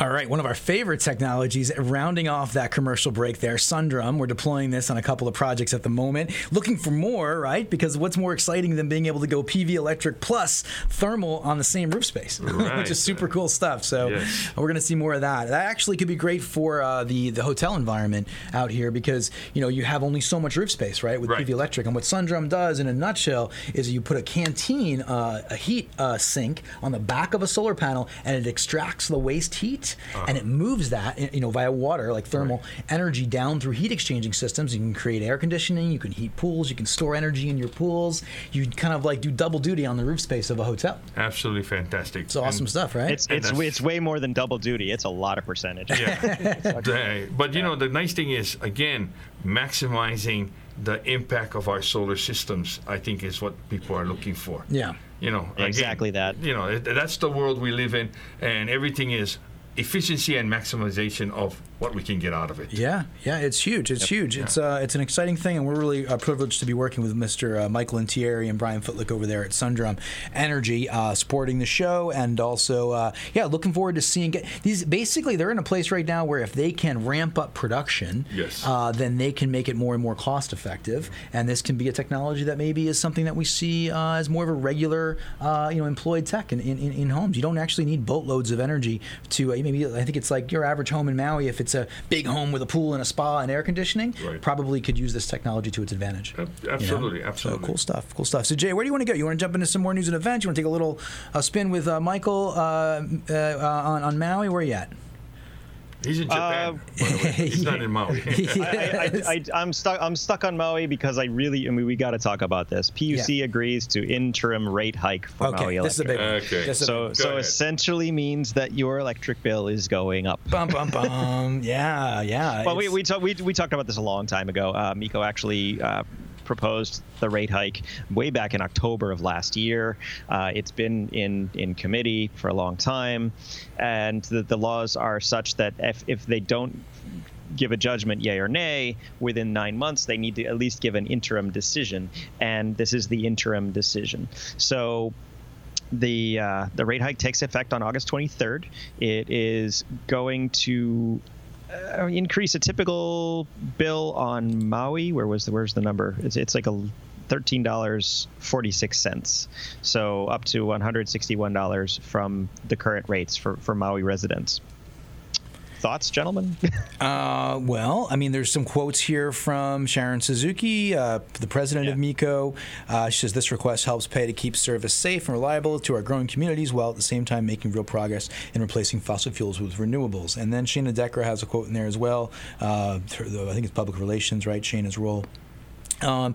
All right, one of our favorite technologies, rounding off that commercial break there, Sundrum. We're deploying this on a couple of projects at the moment. Looking for more, right? Because what's more exciting than being able to go PV electric plus thermal on the same roof space, Right. which is super cool stuff. So Yes. we're going to see more of that. That actually could be great for uh, the the hotel environment out here because you know you have only so much roof space, right, with Right. PV electric. And what Sundrum does, in a nutshell, is you put a canteen, uh, a heat uh, sink on the back of a solar panel, and it extracts the waste heat and it moves that, you know, via water, like thermal energy, down through heat exchanging systems. You can create air conditioning, you can heat pools, you can store energy in your pools. You kind of like do double duty on the roof space of a hotel. Absolutely fantastic. It's awesome And- stuff, right? It's it's it's way more than double duty. It's a lot of percentage. Yeah. The- but you know, the nice thing is again maximizing the impact of our solar systems. I think is what people are looking for. yeah. You know, again, Exactly that. You know, that's the world we live in, and everything is efficiency and maximization of what we can get out of it. Yeah, yeah, it's huge. It's huge. It's uh, it's an exciting thing, and we're really uh, privileged to be working with Mr. Uh, Michael Intieri and Brian Footlick over there at Sundrum Energy, uh, supporting the show, and also, uh, yeah, looking forward to seeing get, these. Basically, they're in a place right now where if they can ramp up production, Yes. uh, then they can make it more and more cost effective, and this can be a technology that maybe is something that we see uh, as more of a regular, uh, you know, employed tech in, in, in homes. You don't actually need boatloads of energy to uh, maybe. I think it's like your average home in Maui. If it's a big home with a pool and a spa and air conditioning, Right. probably could use this technology to its advantage. Ab- you know? absolutely, So absolutely. cool stuff. Cool stuff. So Jay, where do you want to go? You want to jump into some more news and events? You want to take a little uh, spin with uh, Michael uh, uh, on, on Maui? Where are you at? He's in Japan. Uh, by the way. He's not in Maui. I, I, I, I'm stuck. I'm stuck on Maui because I really. I mean, we got to talk about this. PUC Yeah. agrees to interim rate hike for Maui okay, this is a big one. Okay. This is a so, big so ahead. essentially means that your electric bill is going up. one. bum bum bum. yeah, yeah. Well, we we, talk, we we talked about this a long time ago. Uh, MECO actually uh, proposed the rate hike way back in October of last year. Uh, it's been in in committee for a long time, and the, the laws are such that if if they don't give a judgment yay or nay within nine months they need to at least give an interim decision and this is the interim decision so the uh, the rate hike takes effect on August 23rd. It is going to uh, increase a typical bill on Maui. Where was the where's the number? It's it's like a thirteen dollars forty six cents. So up to one hundred sixty one dollars from the current rates for for Maui residents. Thoughts, gentlemen? Uh, well, I mean, there's some quotes here from Sharon Suzuki, uh, the president of Yeah. MECO. Uh, she says this request helps pay to keep service safe and reliable to our growing communities, while at the same time making real progress in replacing fossil fuels with renewables. And then Shana Decker has a quote in there as well. Uh, I think it's public relations, right? Shana's role. Um,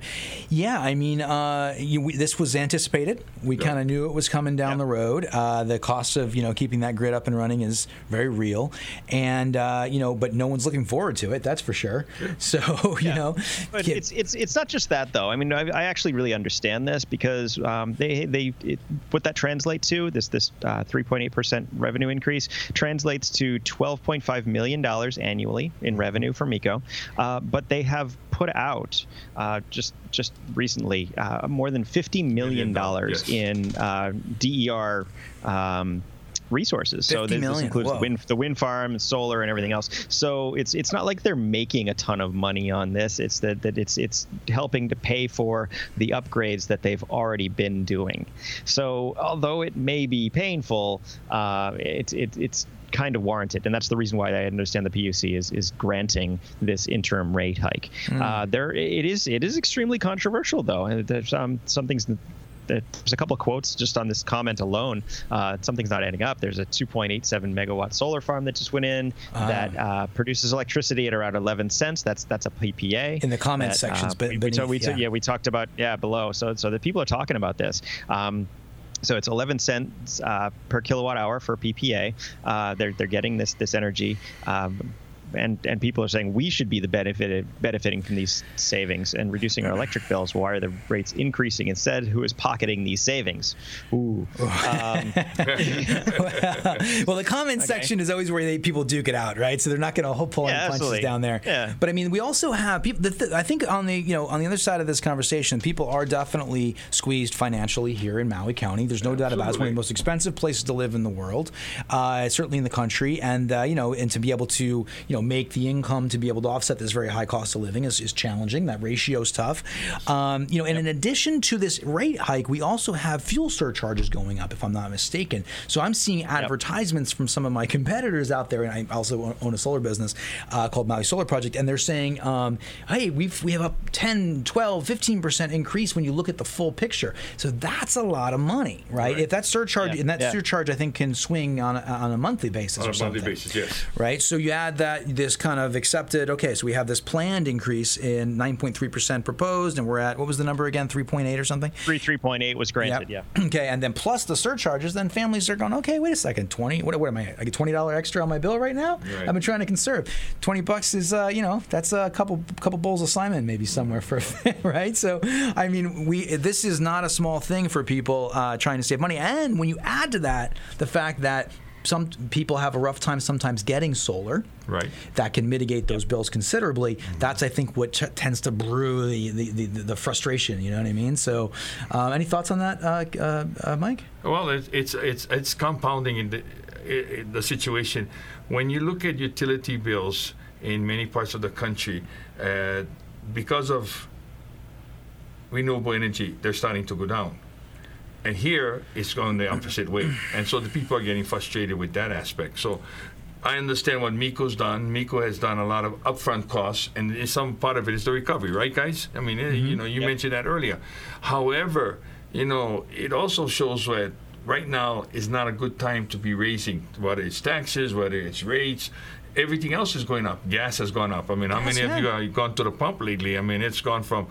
yeah, I mean, uh, you, we, this was anticipated. We kind of knew it was coming down the road. Uh, the cost of you know keeping that grid up and running is very real, and uh, you know, but no one's looking forward to it. That's for sure. So you Yeah. know, But it's it's it's not just that though. I mean, I, I actually really understand this because um, they they it, what that translates to this this uh, 3.8 percent revenue increase translates to 12.5 million dollars annually in revenue for MECO, uh, but they have put out uh, just just recently uh, more than 50 million dollars Yes. in uh, DER. Um, resources so this, this includes whoa. wind the wind farm and solar and everything else. So it's it's not like they're making a ton of money on this. It's that, that it's it's helping to pay for the upgrades that they've already been doing. So although it may be painful, uh, it, it it's kind of warranted, and that's the reason why I understand the PUC is is granting this interim rate hike. Uh, there it is it is extremely controversial though. and There's um, some things that there's a couple of quotes just on this comment alone. Uh, something's not adding up. There's a 2.87 megawatt solar farm that just went in that uh, produces electricity at around 11 cents. That's that's a PPA. In the comment that, sections, uh, but we, we, beneath, we, yeah. yeah, we talked about yeah below. So so the people are talking about this. Um, so it's 11 cents uh, per kilowatt hour for PPA. Uh, they're they're getting this this energy. Um, and, and people are saying we should be the benefited benefiting from these savings and reducing our electric bills. Why are the rates increasing instead? Who is pocketing these savings? Ooh, um, well, the comment section is always where they, people duke it out, right? So they're not going to pull any Yeah, punches absolutely. down there. Yeah. But I mean, we also have people. The th- I think on the you know on the other side of this conversation, people are definitely squeezed financially here in Maui County. There's no doubt about it. It's one of the most expensive places to live in the world, uh, certainly in the country. And uh, you know, and to be able to you know make the income to be able to offset this very high cost of living is, is challenging. That ratio is tough. Um, you know, and in addition to this rate hike, we also have fuel surcharges going up, if I'm not mistaken. So I'm seeing advertisements from some of my competitors out there, and I also own- a solar business uh, called Maui Solar Project, and they're saying, um, hey, we've, we have a 10, 12, 15% increase when you look at the full picture. So that's a lot of money, right? Right. If that surcharge, Yeah. and that Yeah. surcharge, I think, can swing on a, on a monthly basis on or a something monthly basis. Yes. right? So you add that this kind of accepted. Okay, so we have this planned increase in 9.3 percent proposed, and we're at what was the number again? 3.8 or something. three 3.8 was granted. Yep. Yeah. Okay, and then plus the surcharges, then families are going. Okay, wait a second, 20. What, what am I? I get 20 dollar extra on my bill right now. Right. I've been trying to conserve. 20 bucks is uh, you know that's a couple couple bowls of saimin maybe somewhere for right. So I mean we this is not a small thing for people uh, trying to save money, and when you add to that the fact that some people have a rough time sometimes getting solar Right. that can mitigate those bills considerably. That's, I think, what t- tends to brew the, the, the, the frustration. You know what I mean? So, uh, any thoughts on that, uh, uh, uh, Mike? Well, it's it's it's, it's compounding in the i- i- the situation. When you look at utility bills in many parts of the country, uh, because of renewable energy, they're starting to go down. And here it's going the opposite way. And so the people are getting frustrated with that aspect. So I understand what MECO's done. Miko has done a lot of upfront costs, and some part of it is the recovery, right, guys? I mean, eh, you know, you mentioned that earlier. However, you know, it also shows that right now is not a good time to be raising, whether it's taxes, whether it's rates. Everything else is going up. Gas has gone up. I mean, how many of you have gone to the pump lately? I mean, it's gone from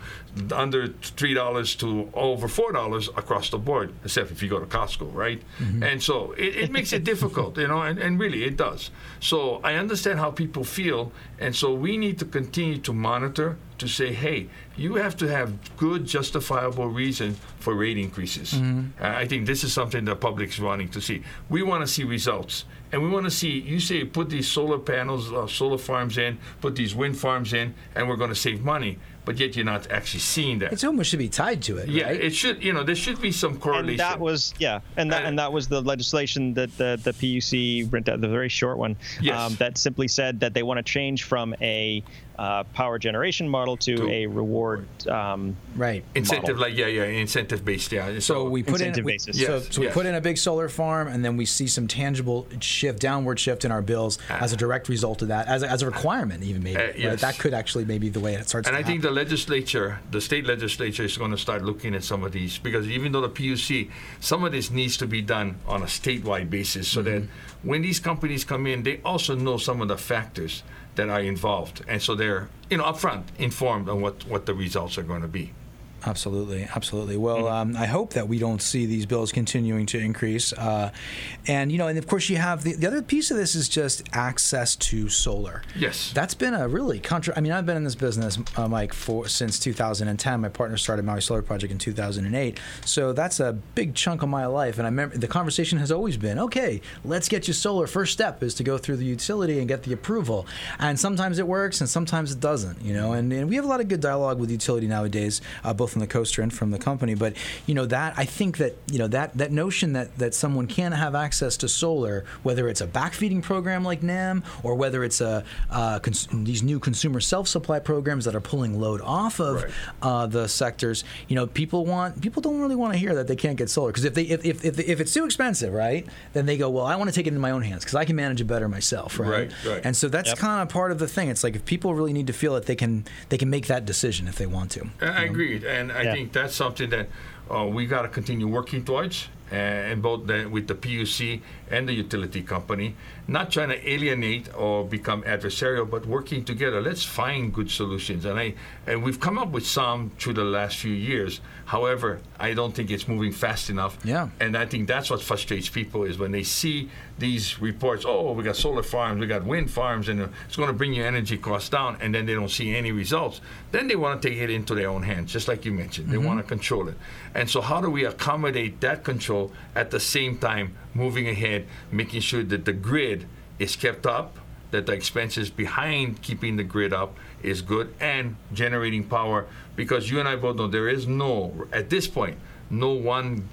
under three dollars to over four dollars across the board, except if you go to Costco, right? And so it, it makes it difficult, you know, and, and really it does. So I understand how people feel, and so we need to continue to monitor to say, hey, you have to have good, justifiable reason for rate increases. Uh, I think this is something the public is wanting to see. We want to see results. And we want to see, you say, put these solar panels, uh, solar farms in, put these wind farms in, and we're going to save money. But yet you're not actually seeing that. It's almost should be tied to it, yeah, right? it should, you know, there should be some correlation. And that was yeah, and that Uh, and that was the legislation that the the PUC went out, the very short one, Yes. um, that simply said that they want to change from a uh, power generation model to, To- a reward. Um, right. incentive, model. like, yeah, yeah, incentive based, yeah. So we put in Incentive we, basis. so, Yes, so we yes. put in a big solar farm, and then we see some tangible shift, downward shift in our bills as a direct result of that, as a, as a requirement, even maybe. Uh, right? That could actually maybe the way it starts. And to I think the legislature, the state legislature, is going to start looking at some of these because even though the PUC, some of this needs to be done on a statewide basis so that when these companies come in, they also know some of the factors that are involved, and so they're you know upfront informed on what what the results are going to be. Absolutely, absolutely. Well, um, I hope that we don't see these bills continuing to increase. Uh, and you know, and of course, you have the, the other piece of this is just access to solar. Yes. That's been a really contra. I mean, I've been in this business, uh, Mike, for since 2010. My partner started Maui Solar Project in 2008, so that's a big chunk of my life. And I remember the conversation has always been, okay, let's get you solar. First step is to go through the utility and get the approval. And sometimes it works, and sometimes it doesn't. You know, and, and we have a lot of good dialogue with utility nowadays, uh, both from the coaster and from the company. But you know that I think that you know that that notion that that someone can have access to solar, whether it's a backfeeding program like NEM or whether it's a uh, cons- these new consumer self-supply programs that are pulling load off of Right. uh, the sectors. You know, people want people don't really want to hear that they can't get solar because if they if, if, if, if it's too expensive, right? Then they go, well, I want to take it in my own hands because I can manage it better myself, right? Right, right. And so that's Yep. kind of part of the thing. It's like if people really need to feel that they can they can make that decision if they want to. I I agreed, and I Yeah. think that's something that uh, we got to continue working towards, uh, and both the, with the PUC and the utility company, not trying to alienate or become adversarial, but working together. Let's find good solutions, and I and we've come up with some through the last few years. However, I don't think it's moving fast enough. Yeah. And I think that's what frustrates people is when they see these reports. Oh, we got solar farms, we got wind farms, and it's going to bring your energy costs down, and then they don't see any results. Then they want to take it into their own hands, just like you mentioned. They mm-hmm. want to control it. And so, how do we accommodate that control at the same time moving ahead, making sure that the grid is kept up, that the expenses behind keeping the grid up is good, and generating power? Because you and I both know there is no, at this point, no one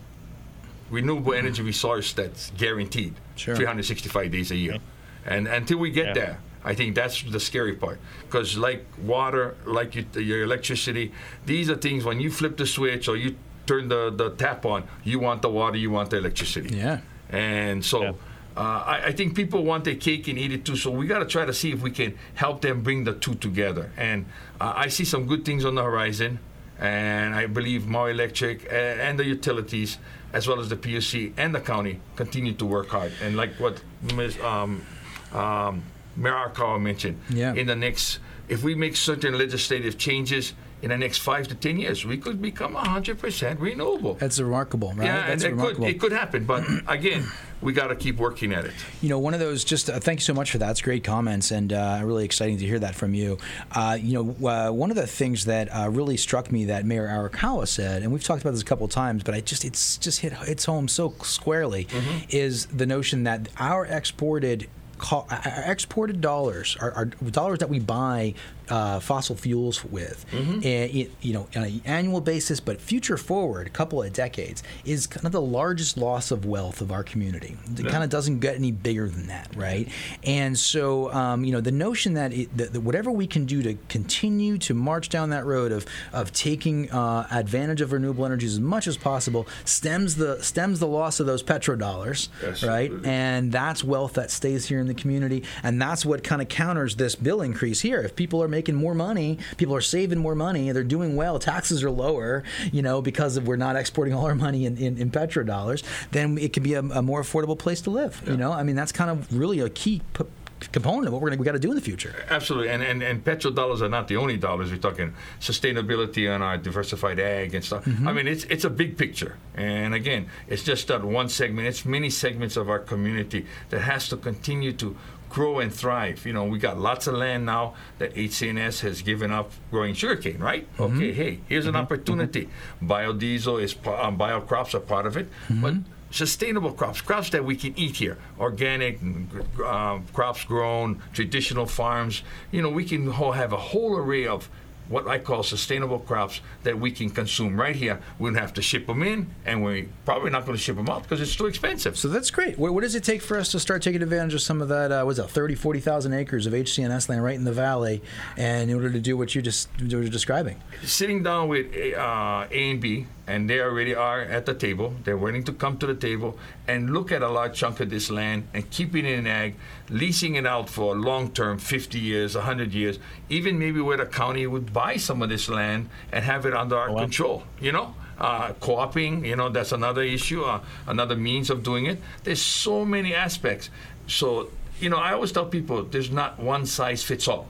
renewable energy resource that's guaranteed Sure. 365 days a year. And until we get Yeah. there, I think that's the scary part. Because like water, like you, your electricity, these are things when you flip the switch or you turn the, the tap on, you want the water, you want the electricity. Yeah. And so Yeah. Uh, I, I think people want their cake and eat it too. So we got to try to see if we can help them bring the two together. And uh, I see some good things on the horizon. And I believe Maui Electric uh, and the utilities, as well as the PUC and the county, continue to work hard. And like what Ms. Um, um, Mayor Arakawa mentioned, Yeah. in the next, if we make certain legislative changes in the next five to ten years, we could become 100% renewable. That's remarkable, right? Yeah, That's it could, it could happen, but again, we got to keep working at it. You know, one of those. Just uh, thank you so much for that. It's great comments, and uh, really exciting to hear that from you. Uh, you know, uh, one of the things that uh, really struck me that Mayor Arakawa said, and we've talked about this a couple of times, but I just it's just hit hits home so squarely, is the notion that our exported. Our exported dollars, our, our dollars that we buy uh, fossil fuels with, and it, you know, on an annual basis, but future forward, a couple of decades, is kind of the largest loss of wealth of our community. It kind of doesn't get any bigger than that, right? And so, um, you know, the notion that, it, that, that whatever we can do to continue to march down that road of of taking uh, advantage of renewable energies as much as possible stems the stems the loss of those petrodollars, right? Absolutely. And that's wealth that stays here in the community, and that's what kind of counters this bill increase here. If people are making more money, people are saving more money, they're doing well, taxes are lower, you know, because of we're not exporting all our money in, in, in petrodollars, then it can be a, a more affordable place to live. You know, I mean, that's kind of really a key p- component of what we're gonna we got to do in the future. Absolutely, and, and and petrodollars are not the only dollars. We're talking sustainability on our diversified ag and stuff. Mm-hmm. I mean, it's it's a big picture, and again, it's just that one segment. It's many segments of our community that has to continue to grow and thrive. You know, we got lots of land now that HC&S has given up growing sugarcane, right? Mm-hmm. Okay, hey, here's an mm-hmm. opportunity. Mm-hmm. Biodiesel is um, bio crops are part of it, but sustainable crops, crops that we can eat here, organic mm, um, crops grown, traditional farms. You know, we can have a whole array of what I call sustainable crops that we can consume right here. We don't have to ship them in, and we're probably not going to ship them out because it's too expensive. So that's great. What, what does it take for us to start taking advantage of some of that? Uh, was it 30, 40,000 acres of HC&S land right in the valley, and in order to do what you just you were describing? sitting down with uh, A and B, and they already are at the table. They're willing to come to the table and look at a large chunk of this land and keeping it in ag, leasing it out for a long term, 50 years, 100 years, even maybe where the county would buy some of this land and have it under our wow. control, you know? Uh, co-oping, you know, that's another issue, uh, another means of doing it. There's so many aspects so you know, I always tell people there's not one size fits all.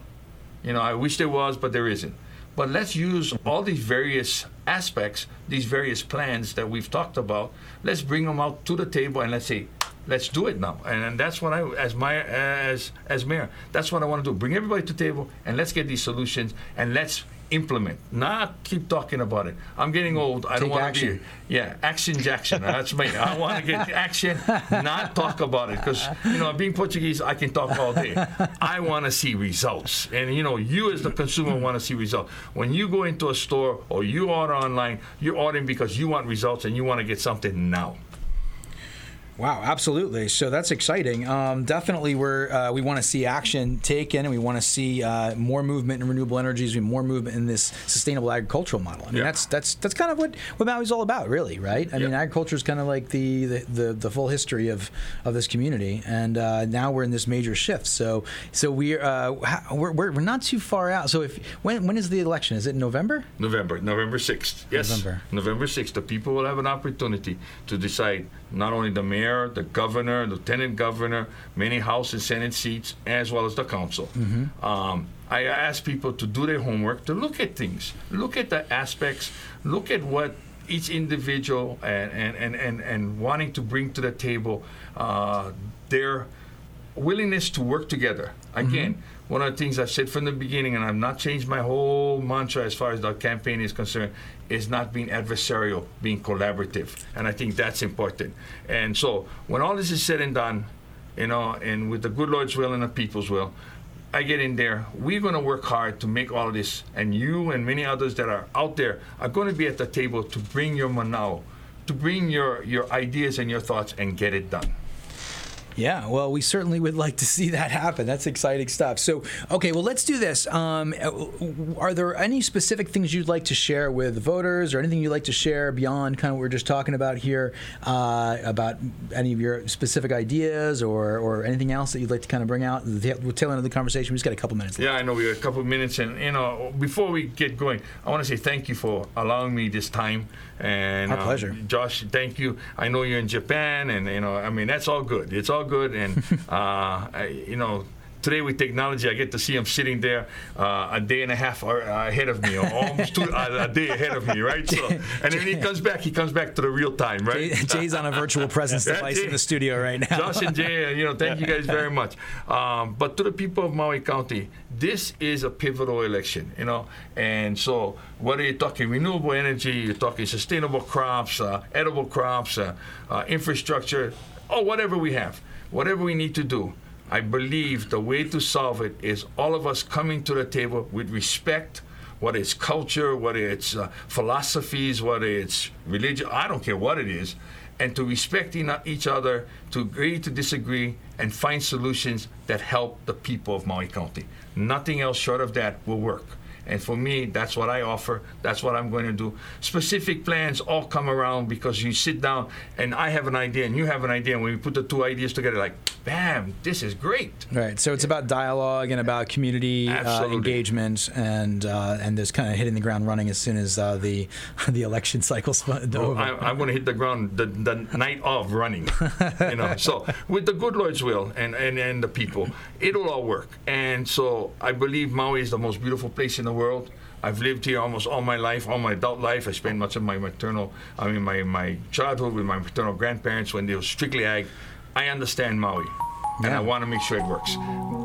You know, I wish there was, but there isn't. But let's use all these various aspects, these various plans that we've talked about. Let's bring them out to the table and let's say, let's do it now. And, and that's what I, as my as as mayor, that's what I want to do. Bring everybody to the table and let's get these solutions and let's implement, not keep talking about it. I'm getting old. I don't want to be. Yeah, action Jackson. That's me. I want to get action, not talk about it. Because you know, being Portuguese, I can talk all day. I want to see results, and you know, you as the consumer want to see results. When you go into a store or you order online, you're ordering because you want results and you want to get something now. Wow, absolutely. So that's exciting. Um, definitely, we're uh, we want to see action taken, and we want to see uh, more movement in renewable energies, and more movement in this sustainable agricultural model. I mean, Yeah. that's that's that's kind of what what Maui's all about, really, right? I mean, agriculture is kind of like the, the the the full history of of this community, and uh, now we're in this major shift. So so we're, uh, we're we're we're not too far out. So if when when is the election? Is it in November? November, November 6th. Yes. November. November 6th. The people will have an opportunity to decide not only the mayor, the governor, lieutenant governor, many House and Senate seats, as well as the council. Um, I ask people to do their homework, to look at things, look at the aspects, look at what each individual and, and, and, and, and wanting to bring to the table uh, their willingness to work together. Again, one of the things I've said from the beginning, and I've not changed my whole mantra as far as the campaign is concerned, is not being adversarial, being collaborative. And I think that's important. And so when all this is said and done, you know, and with the good Lord's will and the people's will, I get in there. We're going to work hard to make all of this, and you and many others that are out there are going to be at the table to bring your manao, to bring your, your ideas and your thoughts and get it done. Yeah, well, we certainly would like to see that happen. That's exciting stuff. So, okay, well, let's do this. Um, are there any specific things you'd like to share with voters, or anything you'd like to share beyond kind of what we're just talking about here uh, about any of your specific ideas, or or anything else that you'd like to kind of bring out? The tail end of the conversation. We just got a couple minutes. Left. Yeah, I know we have a couple minutes, and you know, before we get going, I want to say thank you for allowing me this time. And Our um, pleasure. Josh. Thank you. I know you're in Japan, and you know, I mean, that's all good. It's all good, and uh, I, you know. Today with technology, I get to see him sitting there uh, a day and a half uh, ahead of me, or almost two, a day ahead of me, right? So, and then he comes back, he comes back to the real time, right? Jay- Jay's on a virtual presence device in the studio right now. Josh and Jay, uh, you know, thank you guys very much. Um, but to the people of Maui County, this is a pivotal election, you know, and so whether you're talking renewable energy, you're talking sustainable crops, uh, edible crops, uh, uh, infrastructure, or whatever we have, whatever we need to do. I believe the way to solve it is all of us coming to the table with respect, whether it's culture, whether it's uh, philosophies, whether it's religion, I don't care what it is, and to respect each other, to agree to disagree, and find solutions that help the people of Maui County. Nothing else short of that will work. And for me, that's what I offer. That's what I'm going to do. Specific plans all come around because you sit down and I have an idea and you have an idea. And when we put the two ideas together, like, bam, this is great. Right. So it's about dialogue and about community uh, engagement, and uh, and there's kind of hitting the ground running as soon as uh, the the election cycle's over. I, I'm going to hit the ground the, the night of running. you know, so with the good Lord's will and, and, and the people, it'll all work. And so I believe Maui is the most beautiful place in the world. I've lived here almost all my life, all my adult life. I spent much of my maternal, I mean, my, my childhood with my maternal grandparents when they were strictly ag. I understand Maui. And I want to make sure it works.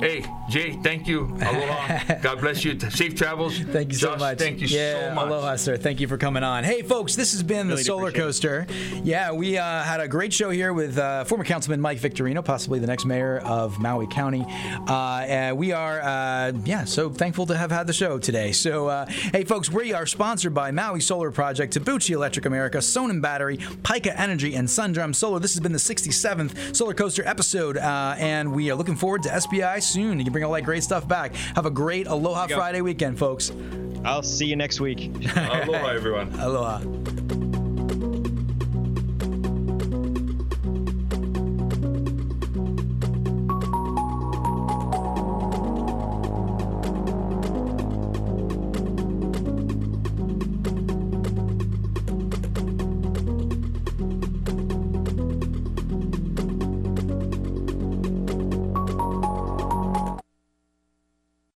Hey, Jay, thank you. Aloha. God bless you. Safe travels. Thank you so much. Thank you yeah, so much. Aloha, sir. Thank you for coming on. Hey, folks, this has been the Really do Solar appreciate it. Coaster. Yeah, we uh, had a great show here with uh, former Councilman Mike Victorino, possibly the next mayor of Maui County. Uh, and we are, uh, yeah, so thankful to have had the show today. So, uh, hey, folks, we are sponsored by Maui Solar Project, Tabuchi Electric America, Sonnen Battery, Pika Energy, and Sundrum Solar. This has been the 67th Solar Coaster episode, uh, and we are looking forward to SPI soon. You can bring all that great stuff back. Have a great Aloha go. Friday weekend, folks. I'll see you next week. Aloha, everyone. Aloha.